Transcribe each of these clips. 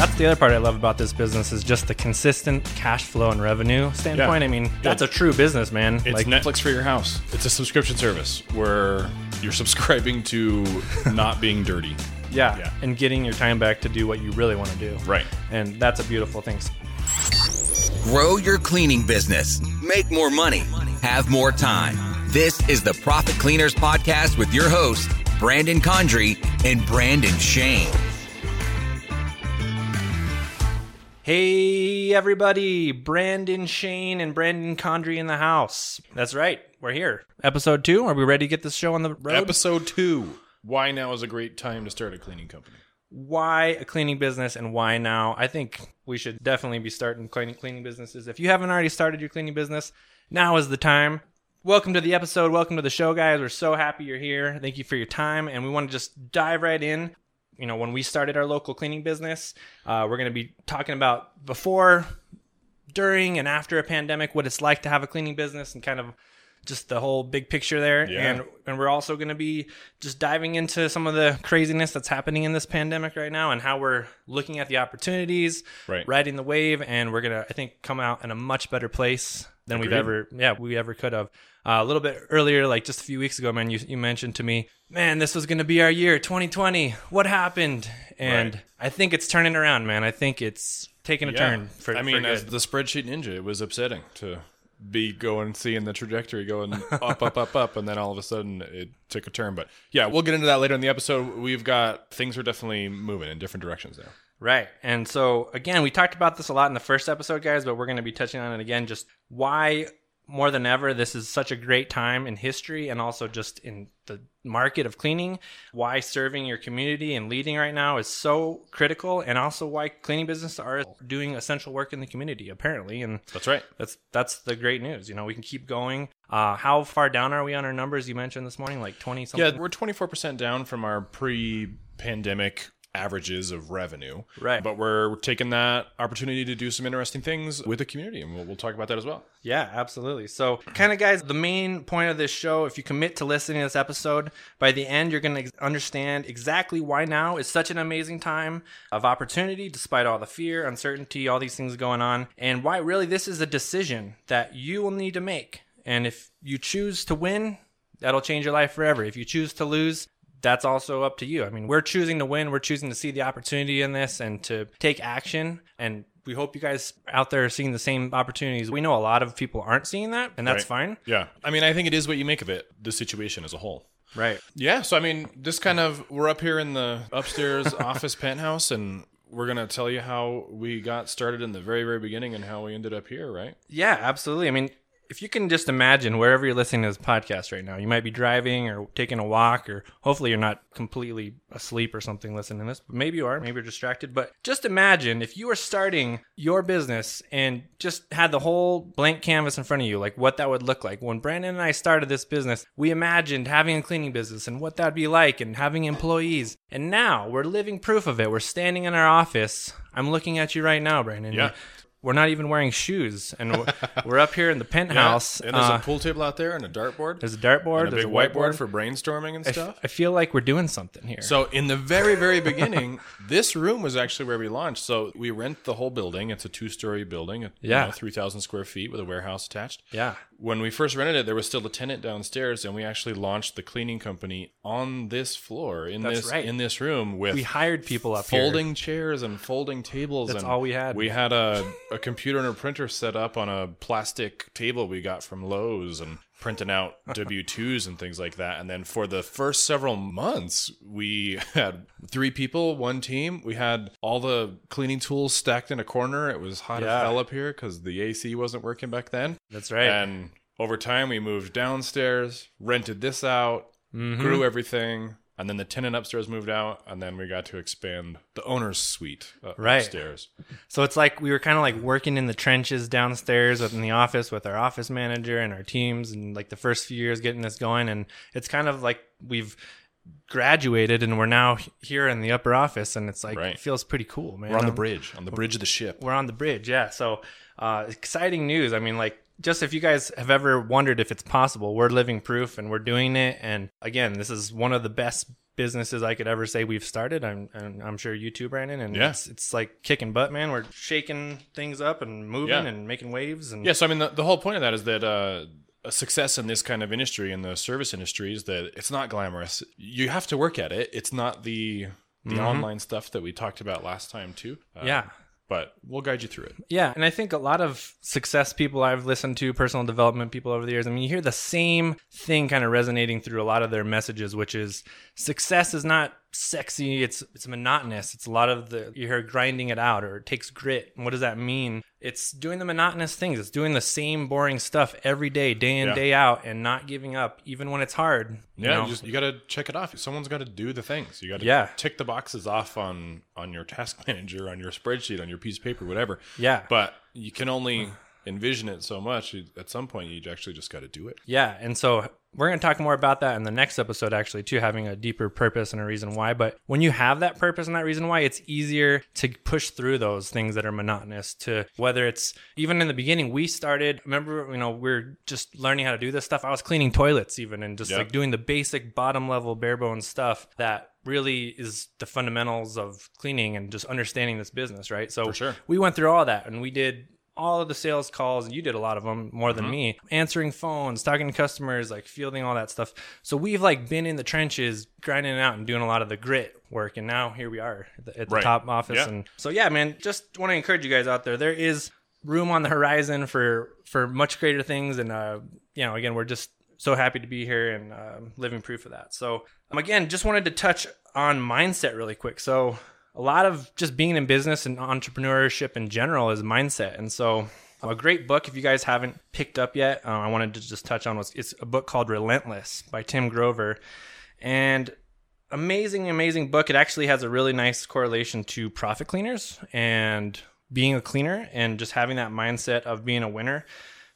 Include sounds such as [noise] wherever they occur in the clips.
That's the other part I love about this business is just the consistent cash flow and revenue standpoint. Yeah. I mean, that's a true business, man. It's like Netflix for your house. It's a subscription service where you're [laughs] subscribing to not being dirty. yeah, yeah. and getting your time back to do what you really want to do. Right. And that's a beautiful thing. Grow your cleaning business. Make more money. Have more time. This is the Profit Cleaners Podcast with your hosts, Brandon Condry and Brandon Shane. Hey everybody, Brandon Shane and Brandon Condry in the house. That's right, we're here. Episode two. Are we ready to get this show on the road? Episode two. Why now is a great time to start a cleaning company? why a cleaning business and why now? I think we should definitely be starting cleaning cleaning businesses. If you haven't already started your cleaning business, now is the time. Welcome to the episode. Welcome to the show, guys. We're so happy you're here. Thank you for your time, and we want to just dive right in. You know, when we started our local cleaning business, uh, we're going to be talking about before, during, and after a pandemic, what it's like to have a cleaning business, and kind of just the whole big picture there. Yeah. And and we're also going to be just diving into some of the craziness that's happening in this pandemic right now and how we're looking at the opportunities, Right. riding the wave, and we're gonna I think come out in a much better place than we've ever yeah we ever could have. Uh, a little bit earlier, like just a few weeks ago, man, you you mentioned to me, man, this was gonna be our year, 2020. What happened? And Right. I think it's turning around, man. I think it's taking a turn for. I mean, for as the spreadsheet ninja, it was upsetting to be going seeing the trajectory going [laughs] up, up, up, up, and then all of a sudden it took a turn. But yeah, we'll get into that later in the episode. We've got things are definitely moving in different directions now. Right. And so, again, we talked about this a lot in the first episode, guys, but we're going to be touching on it again. Just why, more than ever, this is such a great time in history and also just in the market of cleaning. Why serving your community and leading right now is so critical, and also why cleaning businesses are doing essential work in the community, apparently. And That's right. that's that's the great news. You know, we can keep going. Uh, how far down are we on our numbers? You mentioned this morning, like twenty something. Yeah, we're 24% down from our pre pandemic averages of revenue. Right. But we're taking that opportunity to do some interesting things with the community, and we'll, we'll talk about that as well. Yeah, absolutely. So, kind of, guys, the main point of this show, if you commit to listening to this episode, by the end, you're going to understand exactly why now is such an amazing time of opportunity, despite all the fear, uncertainty, all these things going on, and why really this is a decision that you will need to make. And if you choose to win, that'll change your life forever. If you choose to lose, that's also up to you. I mean, we're choosing to win. We're choosing to see the opportunity in this and to take action. And we hope you guys out there are seeing the same opportunities. We know a lot of people aren't seeing that, and that's Right. fine. Yeah. I mean, I think it is what you make of it, the situation as a whole. Right. Yeah, so I mean, this kind of we're up here in the upstairs [laughs] office penthouse and we're going to tell you how we got started in the very very beginning and how we ended up here, right? Yeah, absolutely. I mean, if you can just imagine wherever you're listening to this podcast right now, you might be driving or taking a walk, or hopefully you're not completely asleep or something listening to this. But maybe you are, maybe you're distracted. But just imagine if you were starting your business and just had the whole blank canvas in front of you, like what that would look like. When Brandon and I started this business, we imagined having a cleaning business and what that'd be like and having employees. And now we're living proof of it. We're standing in our office. I'm looking at you right now, Brandon. Yeah. We're not even wearing shoes, and we're, [laughs] we're up here in the penthouse. And there's Uh, a pool table out there and a dartboard. there's a dartboard. a there's big a whiteboard for brainstorming and I f- stuff. I feel like we're doing something here. So in the very, very beginning, [laughs] this room was actually where we launched. So we rent the whole building. It's a two-story building, you Yeah. know, three thousand square feet with a warehouse attached. yeah, When we first rented it, there was still a tenant downstairs, and we actually launched the cleaning company on this floor in That's this right. in this room with we hired people up here. folding chairs and folding tables. That's and all we had. We had a, a computer and a printer set up on a plastic table we got from Lowe's and printing out [laughs] W 2s and things like that. And then for the first several months, we [laughs] had three people, one team. We had all the cleaning tools stacked in a corner. It was hot Yeah. as hell up here because the AC wasn't working back then. That's right. And over time, we moved downstairs, rented this out, Mm-hmm. grew everything, and then the tenant upstairs moved out, and then we got to expand the owner's suite uh, Right. upstairs. So it's like we were kind of like working in the trenches downstairs in the office with our office manager and our teams, and like the first few years getting this going. And it's kind of like we've graduated and we're now here in the upper office, and it's like Right. it feels pretty cool, man. We're on the bridge, on the bridge of the ship. We're on the bridge, yeah. So uh, exciting news. I mean, like just if you guys have ever wondered if it's possible, we're living proof and we're doing it. And again, this is one of the best businesses I could ever say we've started. I'm and I'm sure you too, Brandon. And Yeah. it's it's like kicking butt, man. We're shaking things up and moving Yeah. and making waves. And Yeah, so I mean, the, the whole point of that is that uh, a success in this kind of industry, in the service industry, is that it's not glamorous. You have to work at it. It's not the the online stuff that we talked about last time too. Uh, yeah. But we'll guide you through it. Yeah, and I think a lot of success people I've listened to, personal development people over the years, I mean, you hear the same thing kind of resonating through a lot of their messages, which is success is not sexy, it's it's monotonous. It's a lot of the you hear grinding it out or it takes grit. And what does that mean? It's doing the monotonous things. It's doing the same boring stuff every day, day in, Yeah. day out, and not giving up, even when it's hard. you Yeah, know? you just you got to check it off. Someone's got to do the things. You got to Yeah. tick the boxes off on on your task [laughs] manager, on your spreadsheet, on your piece of paper, whatever. Yeah. But you can only envision it so much. At some point, you actually just got to do it. Yeah, and so we're going to talk more about that in the next episode, actually, too, having a deeper purpose and a reason why. But when you have that purpose and that reason why, it's easier to push through those things that are monotonous. To whether it's even in the beginning, we started. Remember, you know, we're just learning how to do this stuff. I was cleaning toilets even, and just Yeah. like doing the basic bottom level bare bones stuff that really is the fundamentals of cleaning and just understanding this business, right? So sure. we went through all that, and we did all of the sales calls and you did a lot of them more than me answering phones talking to customers like fielding all that stuff. So we've like been in the trenches grinding it out and doing a lot of the grit work and now here we are at the, at the Right. top office Yeah. and so yeah man just want to encourage you guys out there. There is room on the horizon for for much greater things and uh you know again we're just so happy to be here and um, living proof of that. So um, again just wanted to touch on mindset really quick. So a lot of just being in business and entrepreneurship in general is mindset. And so, a great book, if you guys haven't picked up yet, uh, I wanted to just touch on was it's a book called Relentless by Tim Grover. And amazing, amazing book. It actually has a really nice correlation to profit cleaners and being a cleaner and just having that mindset of being a winner.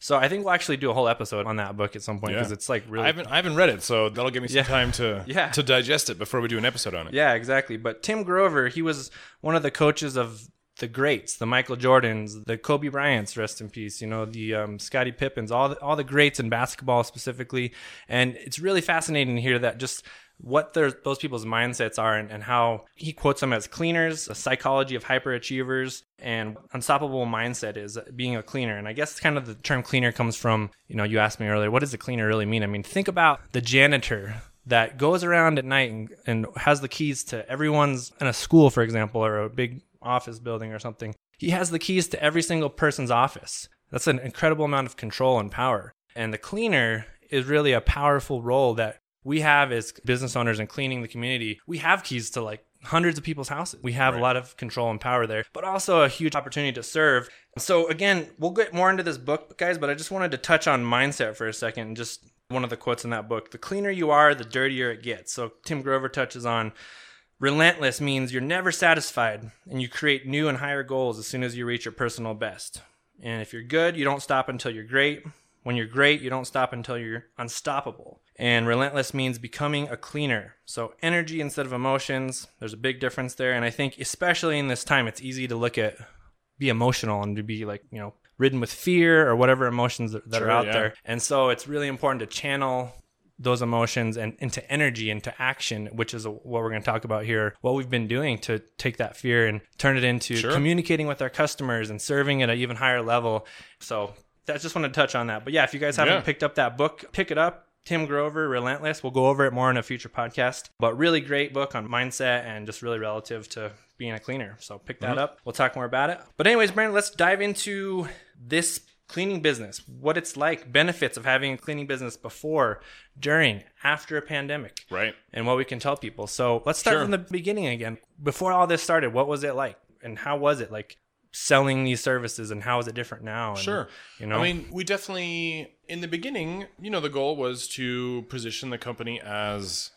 So I think we'll actually do a whole episode on that book at some point because Yeah. it's like really I haven't I haven't read it, so that'll give me some Yeah. time to [laughs] Yeah. to digest it before we do an episode on it. Yeah, exactly. But Tim Grover, he was one of the coaches of the greats, the Michael Jordans, the Kobe Bryants, rest in peace. You know, the um, Scottie Pippens, all the, all the greats in basketball specifically. And it's really fascinating to hear that just what their, those people's mindsets are and, and how he quotes them as cleaners, a psychology of hyperachievers, and unstoppable mindset is being a cleaner. And I guess kind of the term cleaner comes from, you know, you asked me earlier, what does a cleaner really mean? I mean, think about the janitor that goes around at night and, and has the keys to everyone's in a school, for example, or a big office building or something. He has the keys to every single person's office. That's an incredible amount of control and power. And the cleaner is really a powerful role that we have as business owners and cleaning the community. We have keys to like hundreds of people's houses. We have a lot of control and power there, but also a huge opportunity to serve. So again, we'll get more into this book, guys, but I just wanted to touch on mindset for a second and just one of the quotes in that book. The cleaner you are, the dirtier it gets. So Tim Grover touches on relentless means you're never satisfied and you create new and higher goals as soon as you reach your personal best. And if you're good, you don't stop until you're great. When you're great, you don't stop until you're unstoppable. And relentless means becoming a cleaner. So energy instead of emotions. There's a big difference there. And I think especially in this time, it's easy to look at be emotional and to be like, you know, ridden with fear or whatever emotions that, that Sure, are out yeah. there. And so it's really important to channel those emotions and into energy, into action, which is what we're going to talk about here. What we've been doing to take that fear and turn it into Sure. communicating with our customers and serving at an even higher level. So that's just want to touch on that. But yeah, if you guys haven't Yeah. picked up that book, pick it up. Tim Grover, Relentless. We'll go over it more in a future podcast. But really great book on mindset and just really relative to being a cleaner. So pick that mm-hmm. up. We'll talk more about it. But anyways, Brandon, let's dive into this cleaning business, what it's like, benefits of having a cleaning business before, during, after a pandemic Right. and what we can tell people. So let's start Sure. from the beginning again. Before all this started, what was it like, and how was it like selling these services, and how is it different now? And, Sure. you know, I mean, we definitely, in the beginning, you know, the goal was to position the company as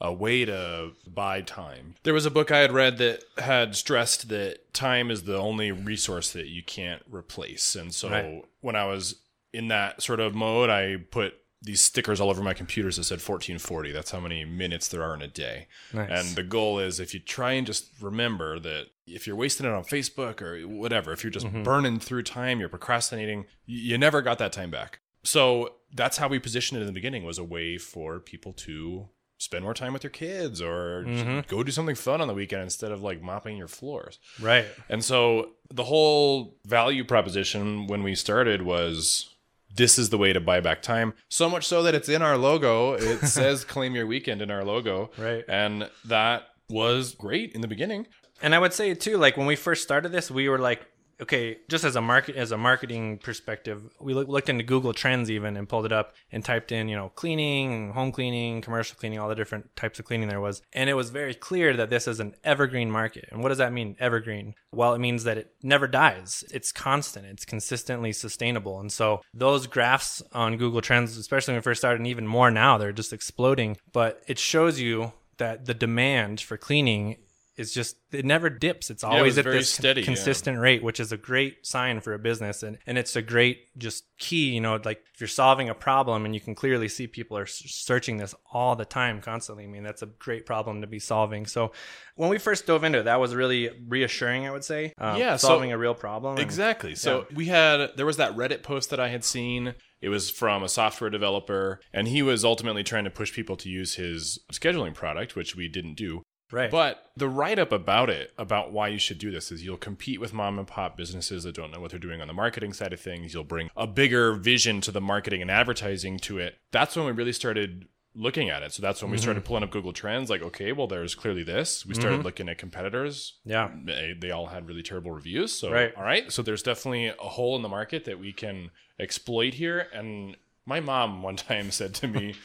a way to buy time. There was a book I had read that had stressed that time is the only resource that you can't replace. And so Right. when I was in that sort of mode, I put these stickers all over my computers that said 1440. That's how many minutes there are in a day. Nice. And the goal is if you try and just remember that if you're wasting it on Facebook or whatever, if you're just Mm-hmm. burning through time, you're procrastinating, you never got that time back. So that's how we positioned it in the beginning was a way for people to spend more time with your kids or Mm-hmm. go do something fun on the weekend instead of like mopping your floors. Right. And so the whole value proposition when we started was this is the way to buy back time. So much so that it's in our logo. It [laughs] says claim your weekend in our logo. Right. And that was great in the beginning. And I would say too, like when we first started this, we were like, okay, just as a market as a marketing perspective, we look, looked into Google Trends even and pulled it up and typed in, you know, cleaning, home cleaning, commercial cleaning, all the different types of cleaning there was, and it was very clear that this is an evergreen market. And what does that mean, evergreen? Well, it means that it never dies. It's constant. It's consistently sustainable. And so those graphs on Google Trends, especially when we first started, and even more now, they're just exploding. But it shows you that the demand for cleaning is just it never dips. It's it always was at very this steady, yeah. consistent rate, which is a great sign for a business, and and it's a great just key. You know, like if you're solving a problem and you can clearly see people are searching this all the time, constantly. I mean, that's a great problem to be solving. So when we first dove into it, that was really reassuring. I would say, um, Yeah, so- solving a real problem. and- Exactly. So we had there was that Reddit post that I had seen. It was from a software developer, and he was ultimately trying to push people to use his scheduling product, which we didn't do. Right, But the write up about it, about why you should do this, is you'll compete with mom and pop businesses that don't know what they're doing on the marketing side of things. You'll bring a bigger vision to the marketing and advertising to it. That's when we really started looking at it. So that's when we mm-hmm. started pulling up Google Trends, like, okay, well, there's clearly this. We started mm-hmm. looking at competitors. yeah, They, they all had really terrible reviews. So, Right. all right. So there's definitely a hole in the market that we can exploit here. And my mom one [laughs] time said to me,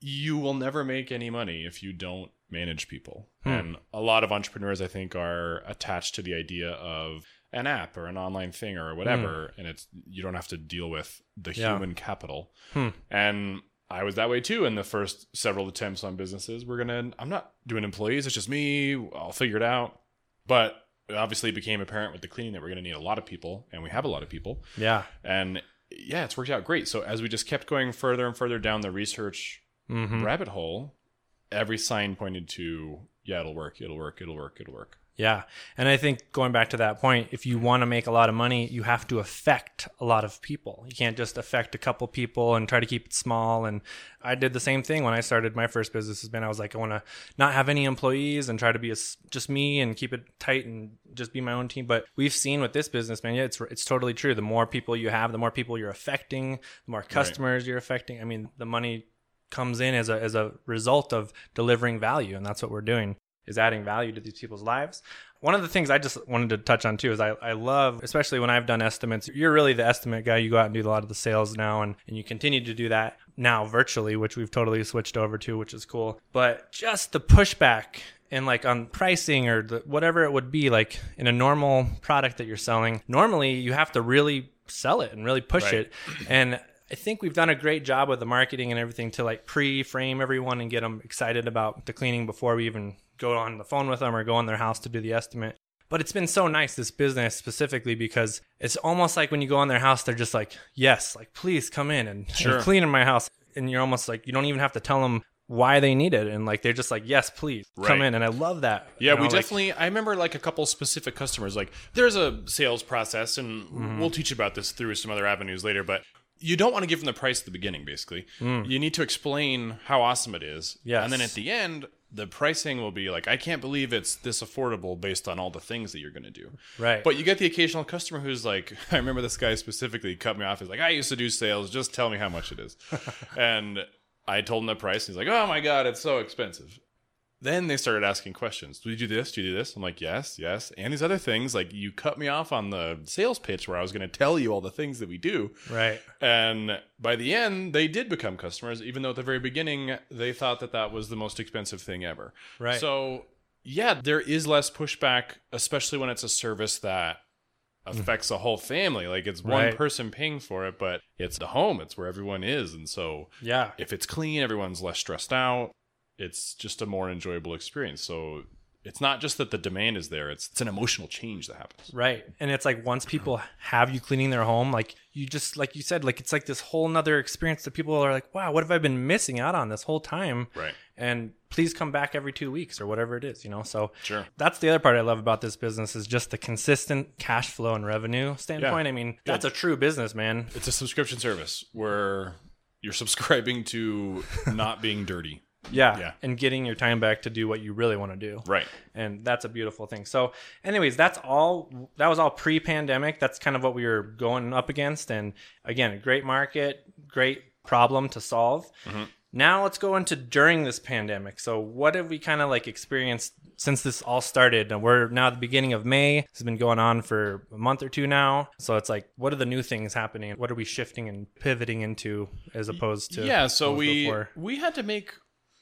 you will never make any money if you don't manage people. Hmm. And a lot of entrepreneurs, I think, are attached to the idea of an app or an online thing or whatever, hmm. and it's you don't have to deal with the Yeah. human capital. Hmm. And I was that way too in the first several attempts on businesses. We're gonna I'm not doing employees, it's just me, I'll figure it out. But it obviously became apparent with the cleaning that we're gonna need a lot of people, and we have a lot of people. yeah, And yeah, it's worked out great. So as we just kept going further and further down the research Mm-hmm. rabbit hole, every sign pointed to yeah, it'll work, it'll work, it'll work, it'll work. Yeah. And I think going back to that point, if you want to make a lot of money, you have to affect a lot of people. You can't just affect a couple people and try to keep it small. And I did the same thing when I started my first business. Has been I was like, I want to not have any employees and try to be a just me and keep it tight and just be my own team. But we've seen with this business, man, yeah, it's it's totally true. The more people you have, the more people you're affecting, the more customers you're affecting. I mean, the money comes in as a as a result of delivering value, and that's what we're doing is adding value to these people's lives. One of the things I just wanted to touch on too is I, I love, especially when I've done estimates, you're really the estimate guy. You go out and do a lot of the sales now, and, and you continue to do that now virtually, which we've totally switched over to, which is cool. But just the pushback and like on pricing or the, whatever it would be, like in a normal product that you're selling, normally you have to really sell it and really push Right. it. And I think we've done a great job with the marketing and everything to like pre-frame everyone and get them excited about the cleaning before we even go on the phone with them or go in their house to do the estimate. But it's been so nice this business specifically because it's almost like when you go in their house, they're just like, "Yes, like please come in and, and Sure. clean in my house." And you're almost like you don't even have to tell them why they need it, and like they're just like, "Yes, please come in." And I love that. Yeah, You know, we like- definitely. I remember like a couple specific customers. Like, there's a sales process, and Mm-hmm. we'll teach about this through some other avenues later. But you don't want to give them the price at the beginning. Basically, you need to explain how awesome it is. Mm. Yes. and then at the end, the pricing will be like, I can't believe it's this affordable based on all the things that you're going to do. Right. But you get the occasional customer who's like, [laughs] I remember this guy specifically cut me off. He's like, I used to do sales. Just tell me how much it is. [laughs] and I told him the price. And he's like, Oh my god, it's so expensive. Then they started asking questions. Do you do this? Do you do this? I'm like, yes, yes. And these other things, like you cut me off on the sales pitch where I was going to tell you all the things that we do. right. And by the end, they did become customers, even though at the very beginning, they thought that that was the most expensive thing ever. Right. So, yeah, there is less pushback, especially when it's a service that mm. affects a whole family. Like it's one Right. person paying for it, but it's the home, it's where everyone is. And so, Yeah. if it's clean, everyone's less stressed out. It's just a more enjoyable experience. So it's not just that the demand is there; it's it's an emotional change that happens. Right. And it's like once people have you cleaning their home, like you just like you said, like it's like this whole nother experience that people are like, Wow, what have I been missing out on this whole time? Right. And please come back every two weeks or whatever it is, you know? So Sure. that's the other part I love about this business is just the consistent cash flow and revenue standpoint. I mean, that's a true business, man. It's a subscription service where you're [laughs] subscribing to not being dirty. Yeah, Yeah. and getting your time back to do what you really want to do. Right. and that's a beautiful thing. So, anyways, that's all. That was all pre-pandemic. That's kind of what we were going up against, and again, a great market, great problem to solve. Mm-hmm. Now let's go into during this pandemic. So, what have we kind of like experienced since this all started? And we're now at the beginning of May. This has been going on for a month or two now. So it's like, what are the new things happening? What are we shifting and pivoting into as opposed to yeah so we before? we had to make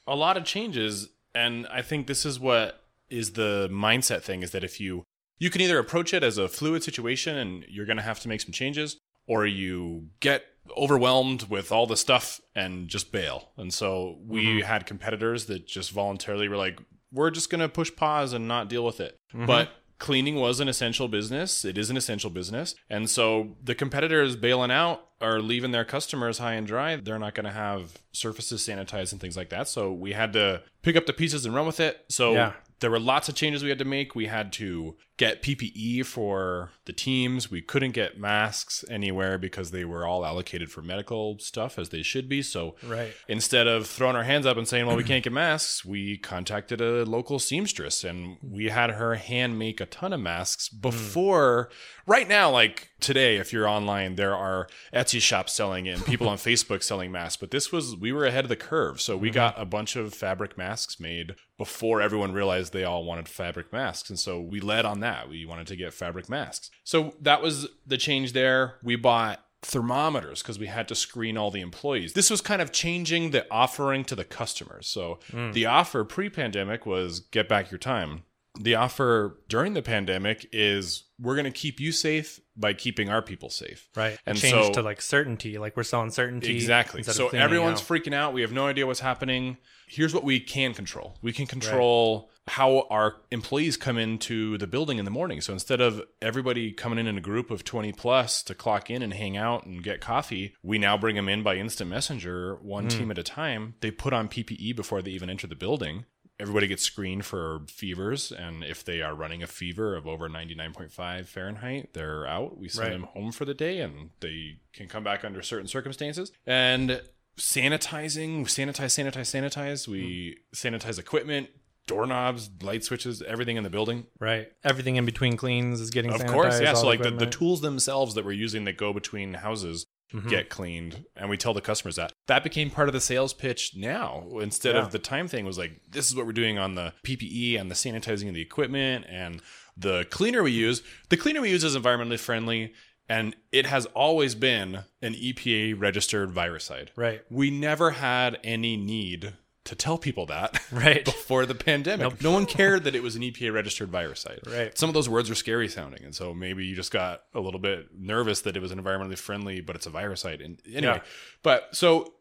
a lot of changes and i think this is what is the mindset thing is that if you you can either approach it as a fluid situation and you're going to have to make some changes or you get overwhelmed with all the stuff and just bail. And so we mm-hmm. had competitors that just voluntarily were like we're just going to push pause and not deal with it. Mm-hmm. But cleaning was an essential business. It is an essential business. And so the competitors bailing out are leaving their customers high and dry. They're not going to have surfaces sanitized and things like that. So we had to pick up the pieces and run with it. So Yeah. There were lots of changes we had to make. We had to get PPE for the teams. We couldn't get masks anywhere because they were all allocated for medical stuff as they should be. So Right. instead of throwing our hands up and saying, well, we can't get masks, we contacted a local seamstress and we had her hand make a ton of masks hmm. before. Right now, like today, if you're online, there are Etsy shops selling it and people on [laughs] Facebook selling masks. But this was, we were ahead of the curve. So we mm-hmm. got a bunch of fabric masks made before everyone realized they all wanted fabric masks. And so we led on that. We wanted to get fabric masks. So that was the change there. We bought thermometers because we had to screen all the employees. This was kind of changing the offering to the customers. So mm. the offer pre pandemic was get back your time. The offer during the pandemic is we're going to keep you safe by keeping our people safe. Right. And change so to like certainty. Like we're selling certainty. Exactly. So everyone's out. freaking out. We have no idea what's happening. Here's what we can control. We can control how our employees come into the building in the morning. So instead of everybody coming in in a group of 20 plus to clock in and hang out and get coffee, we now bring them in by instant messenger, one Hmm. team at a time. They put on PPE before they even enter the building. Everybody gets screened for fevers, and if they are running a fever of over 99.5 Fahrenheit, they're out. We send Right. them home for the day, and they can come back under certain circumstances. And sanitizing, sanitize, sanitize, sanitize. We hmm. sanitize equipment, doorknobs, light switches, everything in the building. Right. Everything in between cleans is getting Of sanitized. course, yeah. So like the, the tools themselves that we're using that go between houses Mm-hmm. get cleaned, and we tell the customers that. That became part of the sales pitch now. Instead Yeah. of the time thing was like, this is what we're doing on the PPE and the sanitizing of the equipment and the cleaner we use. The cleaner we use is environmentally friendly. And it has always been an EPA registered viricide. Right. We never had any need to tell people that [laughs] Right. before the pandemic. No one cared that it was an EPA registered viricide. Right. Some of those words are scary sounding, and so maybe you just got a little bit nervous that it was an environmentally friendly, but it's a viricide. And anyway, Yeah. but so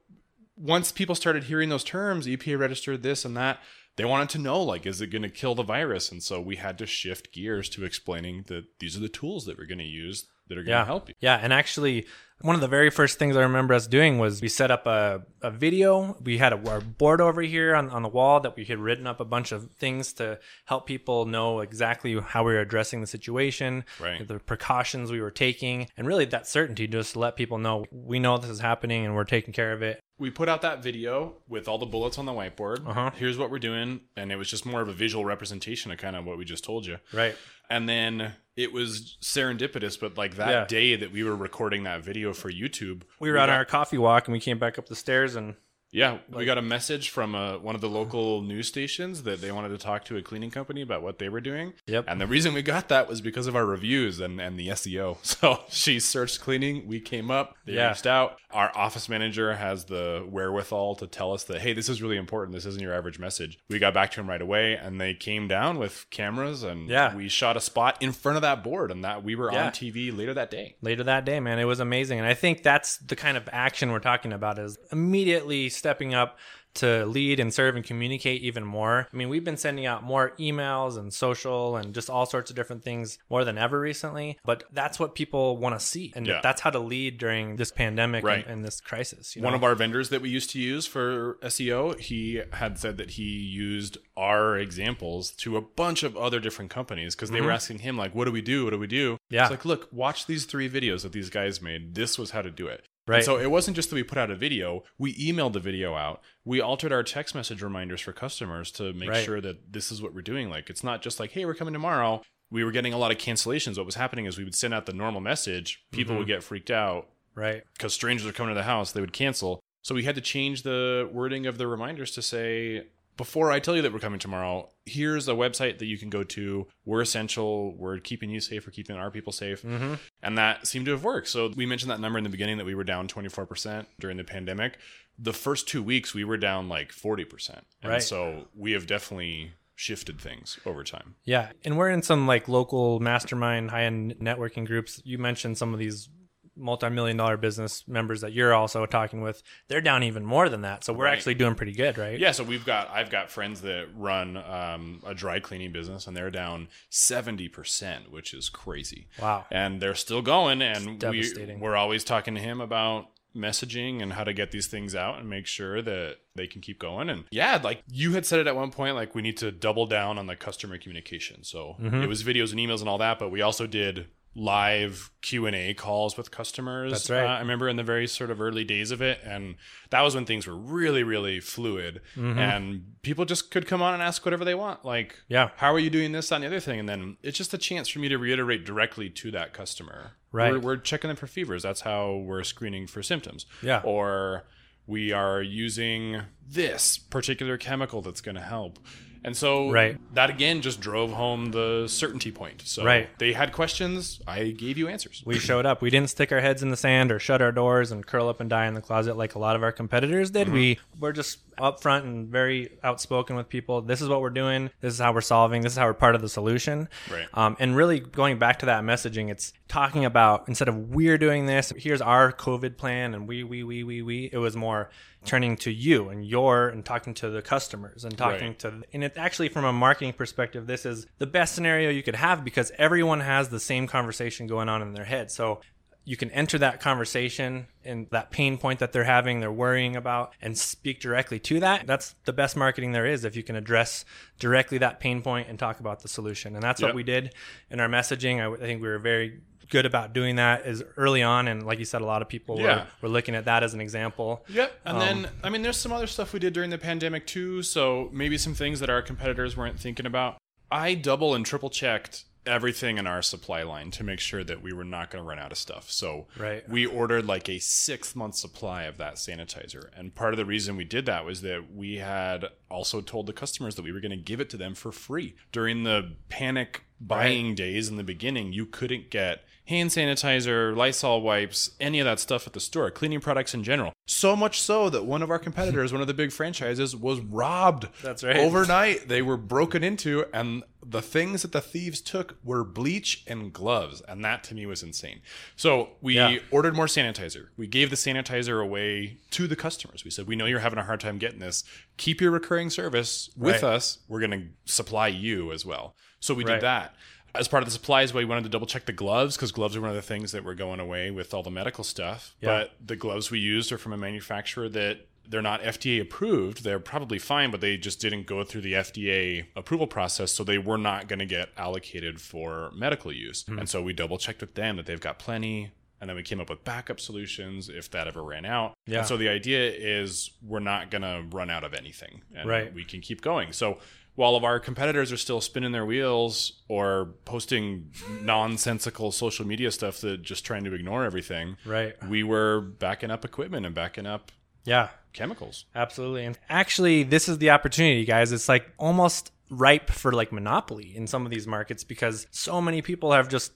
once people started hearing those terms, EPA registered this and that, they wanted to know like, is it going to kill the virus? And so we had to shift gears to explaining that these are the tools that we're going to use that are going to yeah. help you. Yeah. And actually, one of the very first things I remember us doing was we set up a, a video. We had a, our board over here on, on the wall that we had written up a bunch of things to help people know exactly how we were addressing the situation, Right. the precautions we were taking, and really that certainty just to let people know we know this is happening and we're taking care of it. we put out that video with all the bullets on the whiteboard. Uh-huh. Here's what we're doing, and it was just more of a visual representation of kind of what we just told you. Right. And then it was serendipitous, but like that Yeah. day that we were recording that video for YouTube, We were out on got- our coffee walk and we came back up the stairs and yeah, we got a message from uh, one of the local news stations that they wanted to talk to a cleaning company about what they were doing. Yep. And the reason we got that was because of our reviews and, and the SEO. [laughs] So she searched cleaning, we came up, they Yeah. reached out. Our office manager has the wherewithal to tell us that, hey, this is really important. This isn't your average message. We got back to him right away and they came down with cameras and Yeah. we shot a spot in front of that board and that we were Yeah. on TV later that day. later that day, man. It was amazing. And I think that's the kind of action we're talking about is immediately stepping up to lead and serve and communicate even more. I mean, we've been sending out more emails and social and just all sorts of different things more than ever recently, but that's what people want to see. And Yeah. that's how to lead during this pandemic Right. and, and this crisis. You One of our vendors that we used to use for SEO, he had said that he used our examples to a bunch of other different companies because they were asking him like, "What do we do? What do we do?" Mm-hmm. Yeah. it's like, look, watch these three videos that these guys made. This was how to do it. Right. And so it wasn't just that we put out a video, we emailed the video out. We altered our text message reminders for customers to make Right. sure that this is what we're doing. Like it's not just like, hey, we're coming tomorrow. We were getting a lot of cancellations. What was happening is we would send out the normal message, people Mm-hmm. would get freaked out Right. because strangers are coming to the house, they would cancel. So we had to change the wording of the reminders to say, before I tell you that we're coming tomorrow, here's a website that you can go to. We're essential. We're keeping you safe. We're keeping our people safe. Mm-hmm. And that seemed to have worked. So we mentioned that number in the beginning that we were down 24% during the pandemic. The first two weeks, we were down like 40%. And Right. so we have definitely shifted things over time. Yeah. And we're in some like local mastermind high end networking groups. You mentioned some of these multi-million dollar business members that you're also talking with. They're down even more than that. So we're Right. actually doing pretty good, right? Yeah, so we've got I've got friends that run um, a dry cleaning business, and they're down seventy percent, which is crazy. Wow. And they're still going, and we, we're always talking to him about messaging and how to get these things out and make sure that they can keep going. And yeah, like you had said it at one point, like we need to double down on the customer communication. So Mm-hmm. it was videos and emails and all that, but we also did live q&a calls with customers That's right. Uh, i remember in the very sort of early days of it and that was when things were really really fluid Mm-hmm. and people just could come on and ask whatever they want like Yeah. how are you doing this on the other thing and then it's just a chance for me to reiterate directly to that customer Right. we're, we're checking them for fevers that's how we're screening for symptoms Yeah. or we are using this particular chemical that's going to help and so Right. that again just drove home the certainty point so Right. they had questions i gave you answers We showed up. We didn't stick our heads in the sand or shut our doors and curl up and die in the closet like a lot of our competitors did. We were just upfront and very outspoken with people. This is what we're doing. This is how we're solving. This is how we're part of the solution. Right. Um, and really going back to that messaging, it's talking about instead of we're doing this, here's our COVID plan, and we, we, we, we, we. It was more turning to you and your and talking to the customers and talking Right. to and it's actually from a marketing perspective this is the best scenario you could have because everyone has the same conversation going on in their head so you can enter that conversation and that pain point that they're having they're worrying about and speak directly to that that's the best marketing there is if you can address directly that pain point and talk about the solution and that's what we did in our messaging I, I think we were very good about doing that is early on and like you said a lot of people Yeah. were, were looking at that as an example Yep. And Um, then, I mean, there's some other stuff we did during the pandemic too. So maybe some things that our competitors weren't thinking about. I double and triple checked everything in our supply line to make sure that we were not going to run out of stuff. So Right. we ordered like a six month supply of that sanitizer. And part of the reason we did that was that we had also told the customers that we were going to give it to them for free. During the panic buying days in the beginning, you couldn't get hand sanitizer, Lysol wipes, any of that stuff at the store, cleaning products in general. So much so that one of our competitors, one of the big franchises, was robbed. That's right. Overnight, they were broken into, and the things that the thieves took were bleach and gloves. And that to me was insane. So we Yeah. ordered more sanitizer. We gave the sanitizer away to the customers. We said, We know you're having a hard time getting this. Keep your recurring service with Right. us. We're going to supply you as well. So we Right. did that. As part of the supplies, we wanted to double check the gloves because gloves are one of the things that were going away with all the medical stuff. Yeah. But the gloves we used are from a manufacturer that they're not FDA approved. They're probably fine, but they just didn't go through the FDA approval process, so they were not going to get allocated for medical use. Hmm. And so we double checked with them that they've got plenty. And then we came up with backup solutions if that ever ran out. Yeah. And so the idea is we're not going to run out of anything. And Right. we can keep going. So while of our competitors are still spinning their wheels or posting nonsensical social media stuff that just trying to ignore everything, right we were backing up equipment and backing up yeah chemicals. Absolutely. And actually, this is the opportunity, guys. It's like almost ripe for like monopoly in some of these markets because so many people have just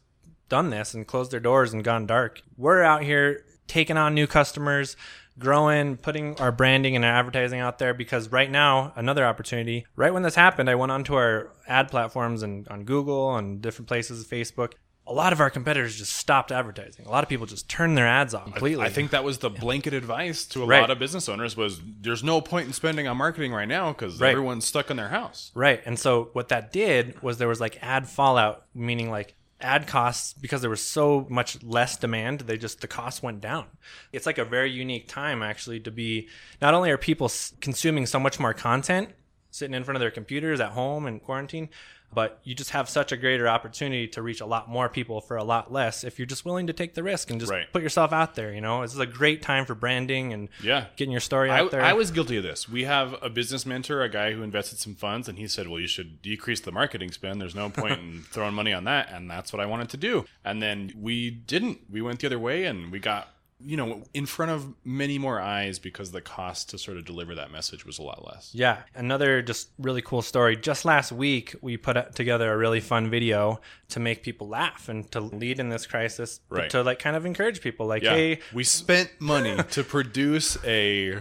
done this and closed their doors and gone dark. We're out here taking on new customers, growing, putting our branding and our advertising out there because right now, another opportunity. Right when this happened, I went onto our ad platforms and on Google and different places, of Facebook. A lot of our competitors just stopped advertising. A lot of people just turned their ads off completely. I think that was the blanket advice to a Right. lot of business owners was there's no point in spending on marketing right now because Right. everyone's stuck in their house. Right. And so what that did was there was like ad fallout, meaning like ad costs because there was so much less demand, they just the cost went down. It's like a very unique time actually to be not only are people consuming so much more content sitting in front of their computers at home and quarantine, but you just have such a greater opportunity to reach a lot more people for a lot less if you're just willing to take the risk and just Right. put yourself out there. You know, this is a great time for branding and Yeah. getting your story I, out there. I was guilty of this. We have a business mentor, a guy who invested some funds, and he said, "Well, you should decrease the marketing spend. There's no point in [laughs] throwing money on that." And that's what I wanted to do. And then we didn't. We went the other way, and we got you know in front of many more eyes because the cost to sort of deliver that message was a lot less. Yeah, another just really cool story. Just last week, we put together a really fun video to make people laugh and to lead in this crisis, Right. to like kind of encourage people, like, Yeah, hey, we spent money [laughs] to produce a.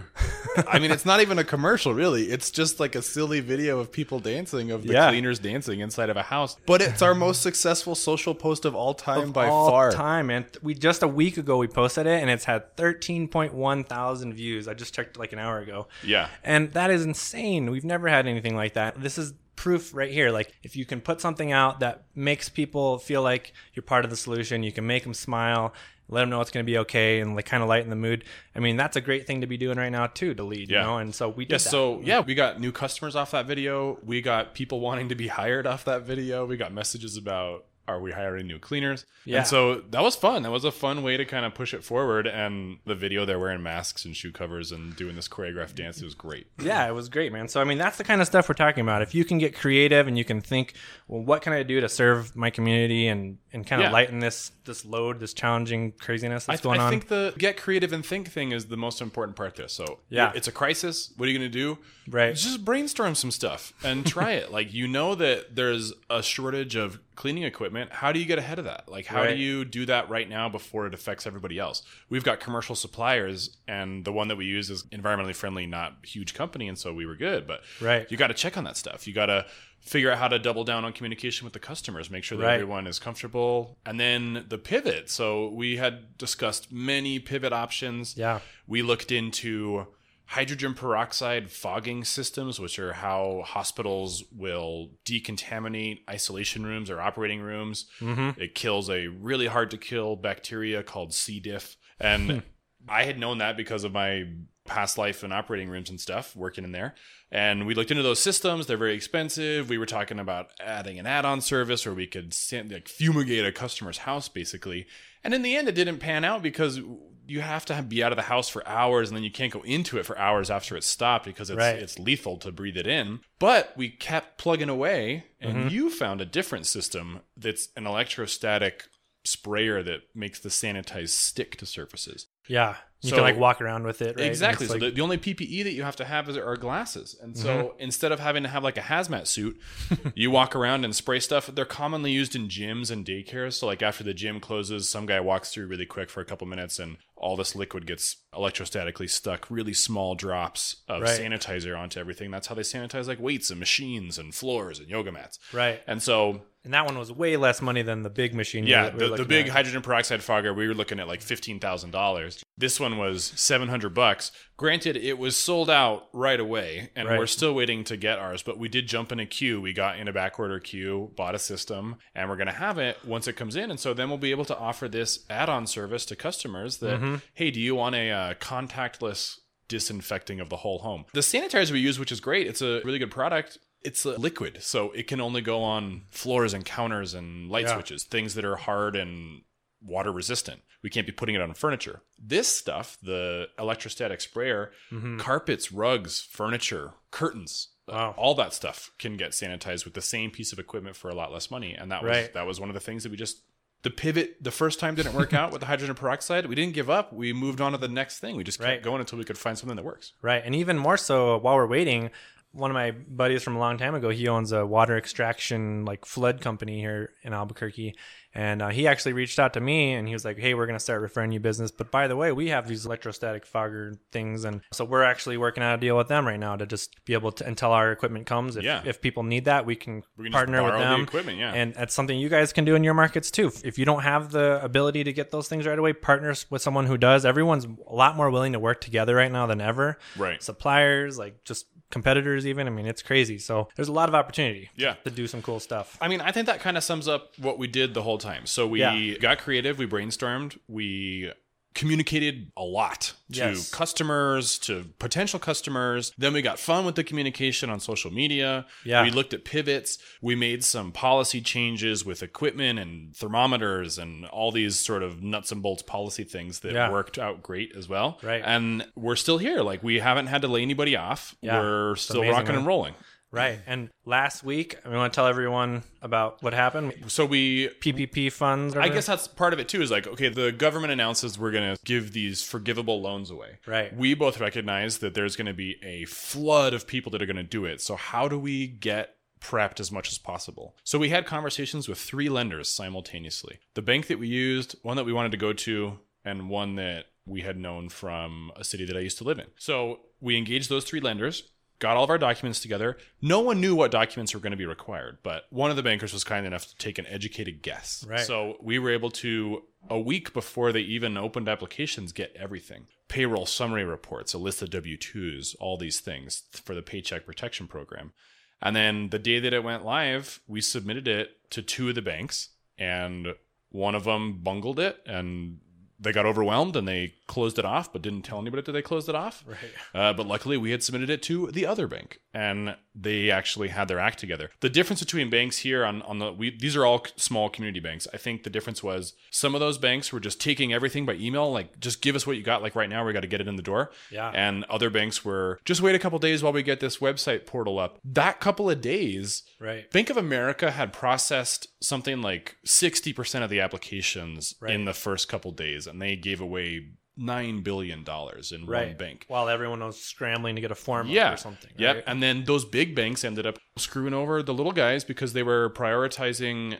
I mean, it's not even a commercial, really. It's just like a silly video of people dancing, of the Yeah. cleaners dancing inside of a house. But it's our most successful social post of all time by all far. time, and we just a week ago we posted it, and it's had 13.1 thousand views. I just checked like an hour ago. Yeah. and that is insane. We've never had anything like that. This is proof right here. Like if you can put something out that makes people feel like you're part of the solution, you can make them smile. Let them know it's going to be okay, and like kind of lighten the mood. I mean, that's a great thing to be doing right now too to lead. Yeah. You know, and so we did Yeah, that. so yeah, we got new customers off that video. We got people wanting to be hired off that video. We got messages about are we hiring new cleaners? Yeah. And so that was fun. That was a fun way to kind of push it forward. And the video, they're wearing masks and shoe covers and doing this choreographed dance. It was great. Yeah, it was great, man. So I mean, that's the kind of stuff we're talking about. If you can get creative and you can think, well, what can I do to serve my community and and kind of Yeah. lighten this this load, this challenging craziness that's th- going I think the get creative and think thing is the most important part there. So Yeah. it's a crisis. What are you going to do? Right. Just brainstorm some stuff and [laughs] try it. Like you know that there's a shortage of cleaning equipment. How do you get ahead of that? Like how Right. do you do that right now before it affects everybody else? We've got commercial suppliers, and the one that we use is environmentally friendly, not huge company, and so we were good. But Right. you got to check on that stuff. You got to figure out how to double down on communication with the customers, make sure that Right. everyone is comfortable, and then the pivot. So we had discussed many pivot options. Yeah. We looked into hydrogen peroxide fogging systems, which are how hospitals will decontaminate isolation rooms or operating rooms. Mm-hmm. It kills a really hard to kill bacteria called C. diff. And I had known that because of my past life and operating rooms and stuff, working in there. And we looked into those systems. They're very expensive. We were talking about adding an add-on service where we could send, like fumigate a customer's house, basically. And in the end, it didn't pan out because you have to be out of the house for hours, and then you can't go into it for hours after it's stopped because it's Right. it's lethal to breathe it in. But we kept plugging away, and Mm-hmm. you found a different system that's an electrostatic sprayer that makes the sanitized stick to surfaces. yeah, you So- can like walk around with it. Right? Exactly. So like- Mm-hmm. the, the only PPE that you have to have is are glasses. And so instead of having to have like a hazmat suit, [laughs] you walk around and spray stuff. They're commonly used in gyms and daycares. So like after the gym closes, some guy walks through really quick for a couple minutes and all this liquid gets electrostatically stuck, really small drops of Right. sanitizer onto everything. That's how they sanitize like weights and machines and floors and yoga mats. right. And so And that one was way less money than the big machine. yeah, we were the, the big at. hydrogen peroxide fogger, we were looking at like fifteen thousand dollars. This one was seven hundred bucks. Granted, it was sold out right away, and Right. we're still waiting to get ours. But we did jump in a queue. We got in a back order queue, bought a system, and we're gonna have it once it comes in. And so then we'll be able to offer this add-on service to customers that, Mm-hmm. hey, do you want a uh, contactless disinfecting of the whole home? The sanitizer we use, which is great, it's a really good product. It's a liquid, so it can only go on floors and counters and light Yeah. switches, things that are hard and water resistant. We can't be putting it on furniture. This stuff, the electrostatic sprayer, Mm-hmm. carpets, rugs, furniture, curtains, Wow. all that stuff can get sanitized with the same piece of equipment for a lot less money. And that was Right. that was one of the things that we just the pivot the first time didn't work out with the hydrogen peroxide. We didn't give up. We moved on to the next thing. We just kept Right. going until we could find something that works. Right. And even more so while we're waiting, one of my buddies from a long time ago, he owns a water extraction like flood company here in Albuquerque. And uh, he actually reached out to me and he was like, Hey, we're going to start referring you business. But by the way, we have these electrostatic fogger things. And so we're actually working out a deal with them right now to just be able to, until our equipment comes, if, Yeah. if people need that, we can, partner with borrow the them. equipment, yeah. And that's something you guys can do in your markets too. If you don't have the ability to get those things right away, partners with someone who does. Everyone's a lot more willing to work together right now than ever Right. suppliers, like just competitors even. I mean, it's crazy. So there's a lot of opportunity Yeah. to do some cool stuff. I mean, I think that kind of sums up what we did the whole time. So we Yeah. got creative, we brainstormed, we communicated a lot to Yes. customers, to potential customers. Then we got fun with the communication on social media. Yeah. We looked at pivots. We made some policy changes with equipment and thermometers and all these sort of nuts and bolts policy things that Yeah. worked out great as well. Right. And we're still here. Like we haven't had to lay anybody off. Yeah. We're still amazing, rocking and rolling. Right. And last week, we want to tell everyone about what happened. So we PPP funds. I guess that's part of it too. Is like, okay, the government announces we're going to give these forgivable loans away. Right. We both recognize that there's going to be a flood of people that are going to do it. So how do we get prepped as much as possible? So we had conversations with three lenders simultaneously. The bank that we used, one that we wanted to go to, and one that we had known from a city that I used to live in. So we engaged those three lenders got all of our documents together. No one knew what documents were going to be required, but one of the bankers was kind enough to take an educated guess. Right. So we were able to, a week before they even opened applications, get everything payroll summary reports, a list of W 2s, all these things for the Paycheck Protection Program. And then the day that it went live, we submitted it to two of the banks, and one of them bungled it and they got overwhelmed and they closed it off, but didn't tell anybody that they closed it off. Right. Uh, but luckily, we had submitted it to the other bank, and they actually had their act together. The difference between banks here on on the we these are all small community banks. I think the difference was some of those banks were just taking everything by email, like just give us what you got. Like right now, we got to get it in the door. Yeah. And other banks were just wait a couple days while we get this website portal up. That couple of days, Right. Bank of America had processed something like 60% of the applications Right. in the first couple days, and they gave away $9 billion in one bank. While everyone was scrambling to get a form Yeah. or something. Yep. right? And then those big banks ended up screwing over the little guys because they were prioritizing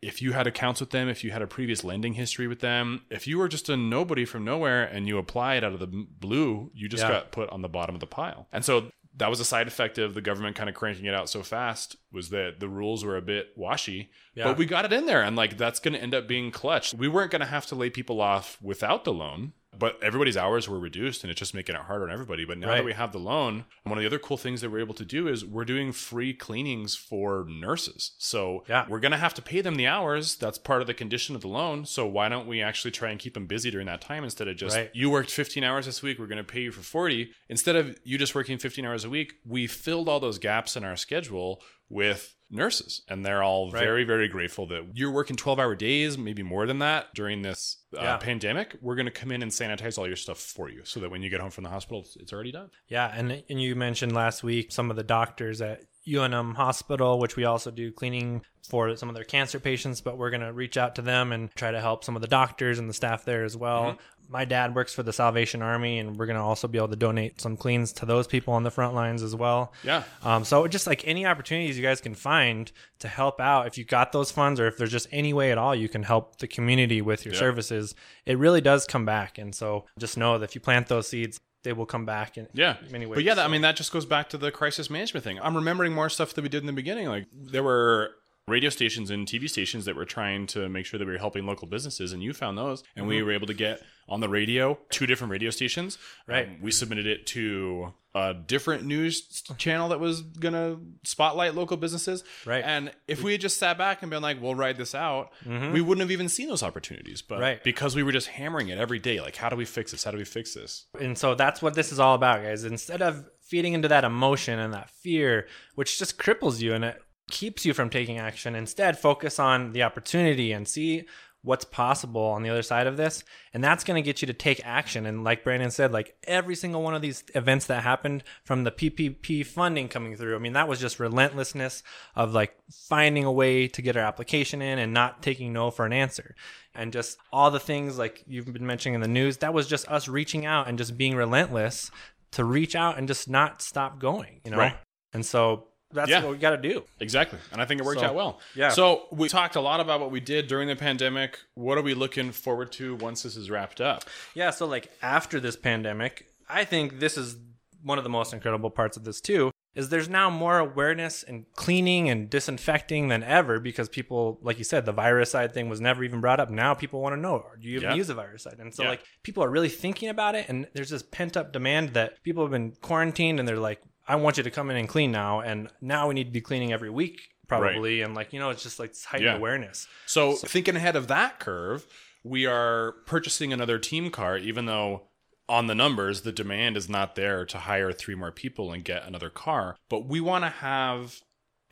if you had accounts with them, if you had a previous lending history with them, if you were just a nobody from nowhere and you applied out of the blue, you just Yeah. got put on the bottom of the pile. And so that was a side effect of the government kind of cranking it out so fast was that the rules were a bit washy Yeah. but we got it in there and like that's going to end up being clutch we weren't going to have to lay people off without the loan but everybody's hours were reduced and it's just making it harder on everybody but now Right. that we have the loan one of the other cool things that we're able to do is we're doing free cleanings for nurses so Yeah. we're going to have to pay them the hours that's part of the condition of the loan so why don't we actually try and keep them busy during that time instead of just Right. you worked 15 hours this week we're going to pay you for 40 instead of you just working 15 hours a week we filled all those gaps in our schedule with nurses and they're all Right. very very grateful that you're working 12 hour days maybe more than that during this uh, Yeah. pandemic we're going to come in and sanitize all your stuff for you so that when you get home from the hospital it's, it's already done Yeah, and and you mentioned last week some of the doctors at UNM Hospital, which we also do cleaning for some of their cancer patients, but we're going to reach out to them and try to help some of the doctors and the staff there as well. Mm-hmm. My dad works for the Salvation Army, and we're going to also be able to donate some cleans to those people on the front lines as well. yeah Um, so just like any opportunities you guys can find to help out, if you got those funds or if there's just any way at all you can help the community with your Yeah. services, it really does come back. And so just know that if you plant those seeds, they will come back in Yeah, many ways. But yeah, that, I mean that just goes back to the crisis management thing. I'm remembering more stuff that we did in the beginning. Like there were radio stations and TV stations that were trying to make sure that we were helping local businesses, and you found those, and Mm-hmm. we were able to get on the radio two different radio stations. Right. Um, we submitted it to a different news channel that was gonna spotlight local businesses. Right. And if we had just sat back and been like, "We'll ride this out," we wouldn't have even seen those opportunities. But Mm-hmm. Right. because we were just hammering it every day, like, how do we fix this? How do we fix this? And so that's what this is all about, guys. Instead of feeding into that emotion and that fear, which just cripples you and it keeps you from taking action, instead focus on the opportunity and see what's possible on the other side of this. And that's going to get you to take action. And like Brandon said, like every single one of these events that happened from the PPP funding coming through, I mean, that was just relentlessness of like finding a way to get our application in and not taking no for an answer. And just all the things like you've been mentioning in the news, that was just us reaching out and just being relentless to reach out and just not stop going, you know? Right. And so that's Yeah. what we got to do. Exactly. And I think it worked So, out well. yeah. So we talked a lot about what we did during the pandemic. What are we looking forward to once this is wrapped up? Yeah, so like after this pandemic, I think this is one of the most incredible parts of this too is there's now more awareness and cleaning and disinfecting than ever because people like you said the virucide thing was never even brought up now people want to know do you even Yeah. use a virucide and so Yeah. like people are really thinking about it and there's this pent up demand that people have been quarantined and they're like I want you to come in and clean now and now we need to be cleaning every week probably and like you know it's just like this heightened Yeah. awareness So thinking ahead of that curve, we are purchasing another team car, even though on the numbers, the demand is not there to hire three more people and get another car. But we want to have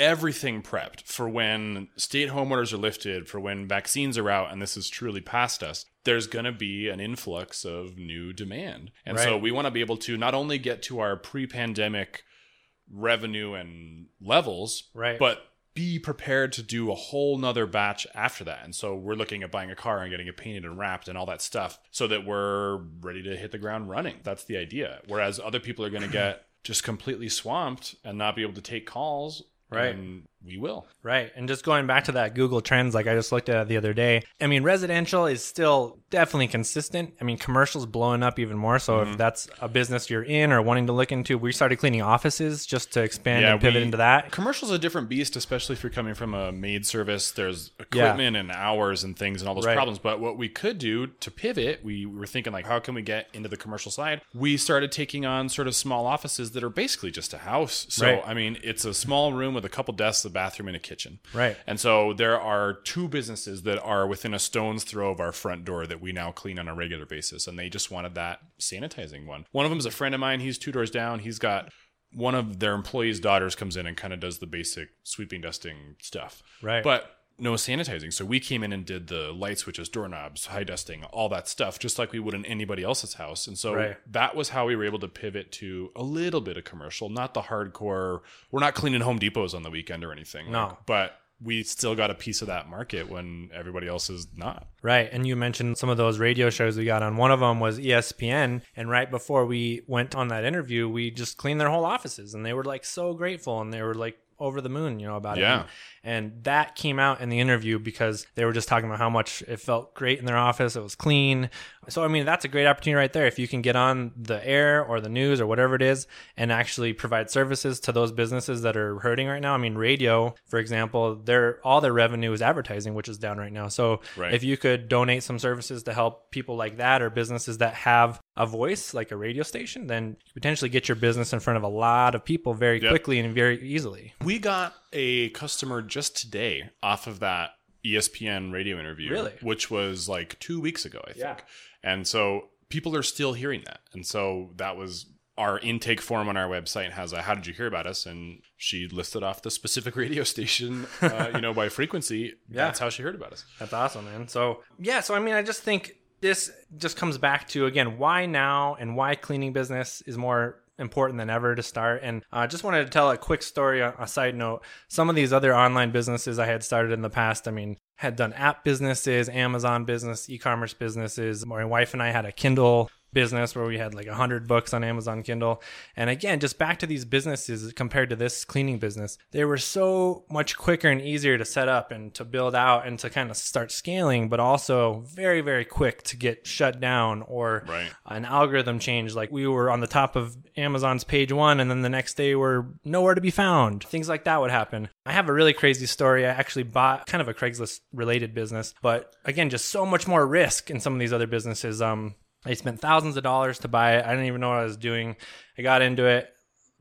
everything prepped for when stay at home orders are lifted, for when vaccines are out, and this is truly past us. There's going to be an influx of new demand. And so we want to be able to not only get to our pre pandemic revenue and levels, Right. but be prepared to do a whole nother batch after that. And so we're looking at buying a car and getting it painted and wrapped and all that stuff so that we're ready to hit the ground running. That's the idea. Whereas other people are going to get just completely swamped and not be able to take calls. Right. And we will. Right. And just going back to that Google Trends, like I just looked at it the other day, I mean, residential is still definitely consistent. I mean, commercial's blowing up even more. So Mm-hmm. if that's a business you're in or wanting to look into, we started cleaning offices just to expand Yeah, and pivot we- into that. Commercial's a different beast, especially if you're coming from a maid service. There's equipment and hours and things and all those Right. problems. But what we could do to pivot, we were thinking like, how can we get into the commercial side? We started taking on sort of small offices that are basically just a house. So Right. I mean, it's a small room with a couple desks, a bathroom, and a kitchen. Right. And so there are two businesses that are within a stone's throw of our front door that we now clean on a regular basis. And they just wanted that sanitizing one. One of them is a friend of mine. He's two doors down. He's got one of their employees' daughters comes in and kind of does the basic sweeping, dusting stuff. Right. But no sanitizing. So we came in and did the light switches, doorknobs, high dusting, all that stuff, just like we would in anybody else's house. And so Right. that was how we were able to pivot to a little bit of commercial, not the hardcore. We're not cleaning Home Depots on the weekend or anything. No. like, but we still got a piece of that market when everybody else is not. Right. And you mentioned some of those radio shows we got on. One of them was ESPN. And right before we went on that interview, we just cleaned their whole offices. And they were like so grateful and they were like over the moon, you know, about it. Yeah. it. And, that came out in the interview because they were just talking about how much it felt great in their office. It was clean. So, I mean, that's a great opportunity right there. If you can get on the air or the news or whatever it is and actually provide services to those businesses that are hurting right now. I mean, radio, for example, their all their revenue is advertising, which is down right now. So Right. if you could donate some services to help people like that or businesses that have a voice like a radio station, then you potentially get your business in front of a lot of people very Yep. quickly and very easily. We got a customer just today off of that ESPN radio interview, Really? which was like two weeks ago, I think. Yeah. And so people are still hearing that. And so that was our intake form on our website has a how did you hear about us? And she listed off the specific [laughs] radio station, uh, you know, by frequency. [laughs] Yeah. That's how she heard about us. That's awesome, man. So, yeah, so I mean, I just think this just comes back to again why now and why cleaning business is more important than ever to start. And I just wanted to tell a quick story, a a side note. Some of these other online businesses I had started in the past, I mean, had done app businesses, Amazon business, e-commerce businesses. My wife and I had a Kindle business where we had like 100 books on Amazon Kindle. And again, just back to these businesses compared to this cleaning business, they were so much quicker and easier to set up and to build out and to kind of start scaling, but also very, very quick to get shut down or Right. an algorithm change. Like we were on the top of Amazon's page one, and then the next day we're nowhere to be found. Things like that would happen. I have a really crazy story. I actually bought kind of a Craigslist related business, but again, just so much more risk in some of these other businesses. Um, I spent thousands of dollars to buy it. I didn't even know what I was doing. I got into it.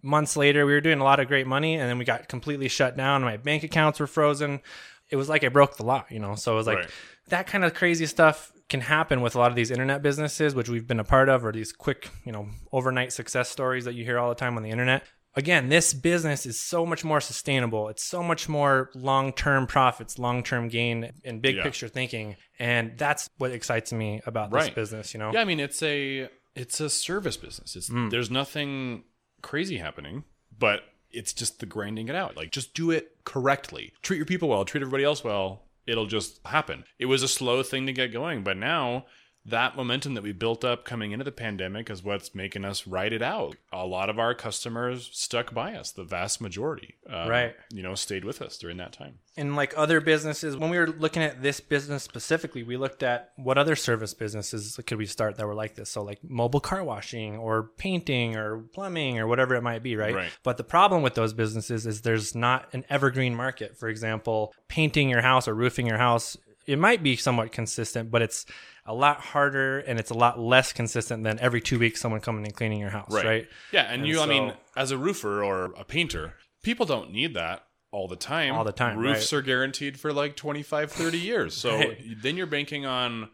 Months later, we were doing a lot of great money, and then we got completely shut down. My bank accounts were frozen. It was like I broke the law, you know. So it was like Right. that kind of crazy stuff can happen with a lot of these internet businesses, which we've been a part of, or these quick, you know, overnight success stories that you hear all the time on the internet. Again, this business is so much more sustainable. It's so much more long term profits, long term gain, and big Yeah. picture thinking. And that's what excites me about this business, you know? Yeah, I mean it's a it's a service business. It's Mm. there's nothing crazy happening, but it's just the grinding it out. Like just do it correctly. Treat your people well, treat everybody else well. It'll just happen. It was a slow thing to get going, but now that momentum that we built up coming into the pandemic is what's making us ride it out. A lot of our customers stuck by us, the vast majority. um, Right. You know, stayed with us during that time. And like other businesses when we were looking at this business specifically we looked at what other service businesses could we start that were like this so like mobile car washing or painting or plumbing or whatever it might be right, Right. but the problem with those businesses is there's not an evergreen market for example painting your house or roofing your house it might be somewhat consistent but it's a lot harder and it's a lot less consistent than every two weeks someone coming and cleaning your house right, Yeah, and, And you, I mean, as a roofer or a painter, people don't need that all the time. All the time, Roofs are guaranteed for like 25, 30 years. So Right. then you're banking on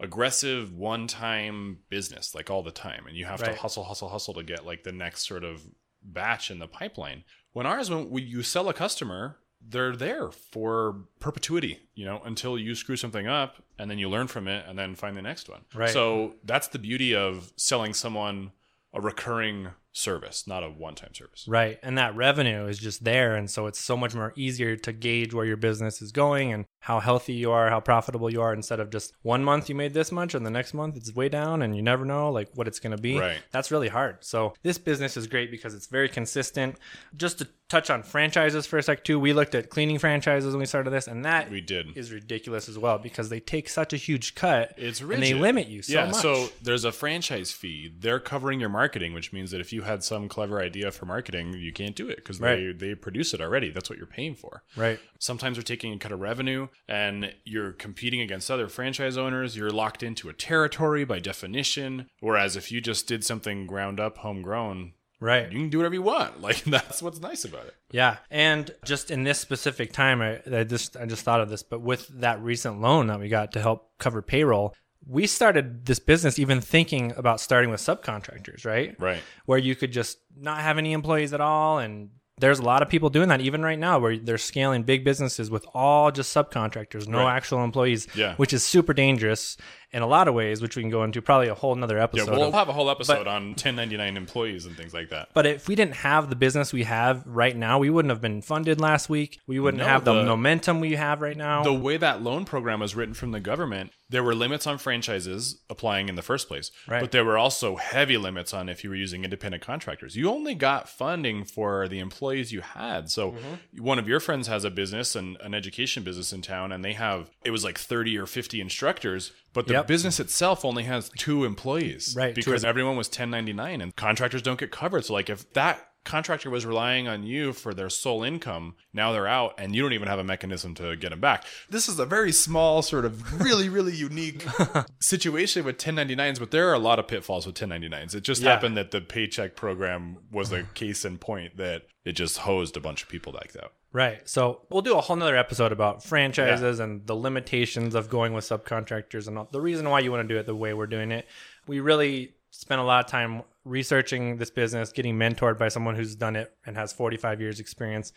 aggressive one-time business like all the time and you have Right. to hustle hustle hustle to get like the next sort of batch in the pipeline when ours when we, you sell a customer they're there for perpetuity you know until you screw something up and then you learn from it and then find the next one Right. so that's the beauty of selling someone a recurring service not a one-time service Right. And that revenue is just there. And so it's so much more easier to gauge where your business is going and how healthy you are, how profitable you are, instead of just one month you made this much and the next month it's way down and you never know like what it's going to be. Right. That's really hard. So this business is great because it's very consistent. Just to touch on franchises for a sec too, we looked at cleaning franchises when we started this and that We did. is ridiculous as well because they take such a huge cut It's and they limit you so yeah, much. so there's a franchise fee. They're covering your marketing, which means that if you had some clever idea for marketing, you can't do it because they, Right. they produce it already. That's what you're paying for. right. Sometimes they're taking a cut of revenue and you're competing against other franchise owners. You're locked into a territory by definition. Whereas if you just did something ground up, homegrown, Right. you can do whatever you want. [laughs] Like that's what's nice about it. Yeah, and just in this specific time, I, I just I just thought of this, but with that recent loan that we got to help cover payroll, we started this business even thinking about starting with subcontractors, right? Right. Where you could just not have any employees at all, and there's a lot of people doing that even right now, where they're scaling big businesses with all just subcontractors, no Right. actual employees, Yeah. which is super dangerous in a lot of ways, which we can go into probably a whole nother Yeah, episode. we'll of. have a whole episode on 1099 employees and things like that. But if we didn't have the business we have right now, we wouldn't have been funded last week. We wouldn't No, have the, the- momentum we have right now. the way that loan program was written from the government, there were limits on franchises applying in the first place. Right. But there were also heavy limits on if you were using independent contractors. You only got funding for the employees you had. So Mm-hmm. one of your friends has a business and an education business in town, and they have it was like 30 or 50 instructors, but the Yep. business itself only has two employees. Right, Because everyone was 1099 and contractors don't get covered. So like if that contractor was relying on you for their sole income, now they're out and you don't even have a mechanism to get them back. This is a very small sort of really really unique [laughs] situation with 1099s, but there are a lot of pitfalls with 1099s. It just Yeah. happened that the paycheck program was a case in point that it just hosed a bunch of people like that. right. So we'll do a whole nother episode about franchises and the limitations of going with subcontractors and the reason why you want to do it the way we're doing it. We really spent a lot of time researching this business, getting mentored by someone who's done it and has 45 years experience.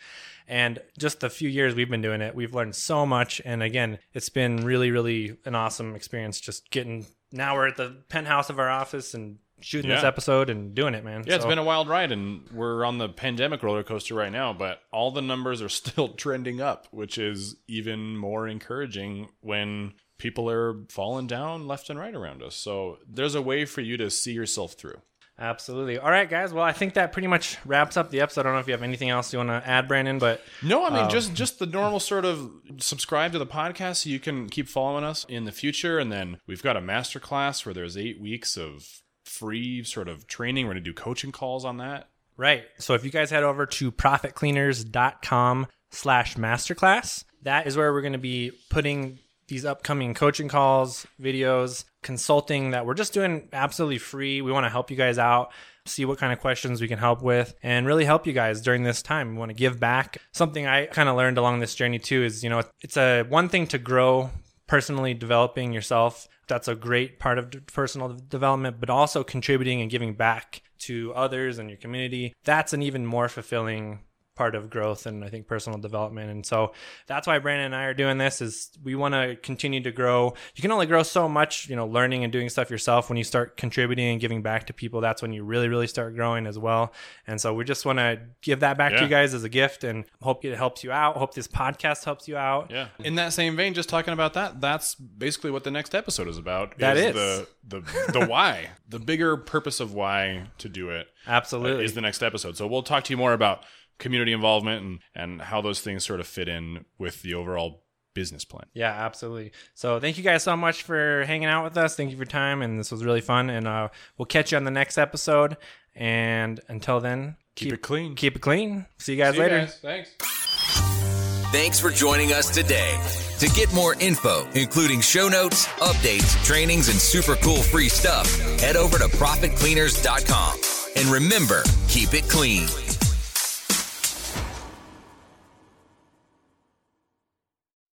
And just the few years we've been doing it, we've learned so much. And again, it's been really, really an awesome experience just getting now we're at the penthouse of our office and shooting this episode and doing it, man. Yeah, it's been a wild ride, and we're on the pandemic roller coaster right now, but all the numbers are [laughs] still trending up, which is even more encouraging when people are falling down left and right around us. So there's a way for you to see yourself through. Absolutely. All right, guys. Well, I think that pretty much wraps up the episode. I don't know if you have anything else you want to add, Brandon, but No, I mean um, just just the normal sort of subscribe to the podcast so you can keep following us in the future, and then we've got a master class where there's eight weeks of free sort of training. We're gonna do coaching calls on that. right. So if you guys head over to profitcleaners.com slash masterclass, that is where we're going to be putting these upcoming coaching calls, videos, consulting that we're just doing absolutely free. We want to help you guys out. See what kind of questions we can help with and really help you guys during this time. We want to give back. Something I kind of learned along this journey too is, you know, it's a one thing to grow personally developing yourself. That's a great part of personal development, but also contributing and giving back to others and your community. That's an even more fulfilling part of growth and I think personal development. And so that's why Brandon and I are doing this is we want to continue to grow. You can only grow so much, you know, learning and doing stuff yourself. When you start contributing and giving back to people, that's when you really, really start growing as well. And so we just want to give that back to you guys as a gift and hope it helps you out. Hope this podcast helps you out. Yeah. In that same vein, just talking about that, that's basically what the next episode is about. That is. the the the [laughs] why, the bigger purpose of why to do it uh, Absolutely. is the next episode. So we'll talk to you more about community involvement and and how those things sort of fit in with the overall business plan. Yeah, absolutely. So thank you guys so much for hanging out with us. Thank you for your time, and this was really fun. And uh, we'll catch you on the next episode. And until then, Keep, it clean. keep it clean. See you guys See you later. guys. Thanks. Thanks for joining us today. To get more info, including show notes, updates, trainings, and super cool free stuff, head over to profitcleaners.com. And remember, keep it clean.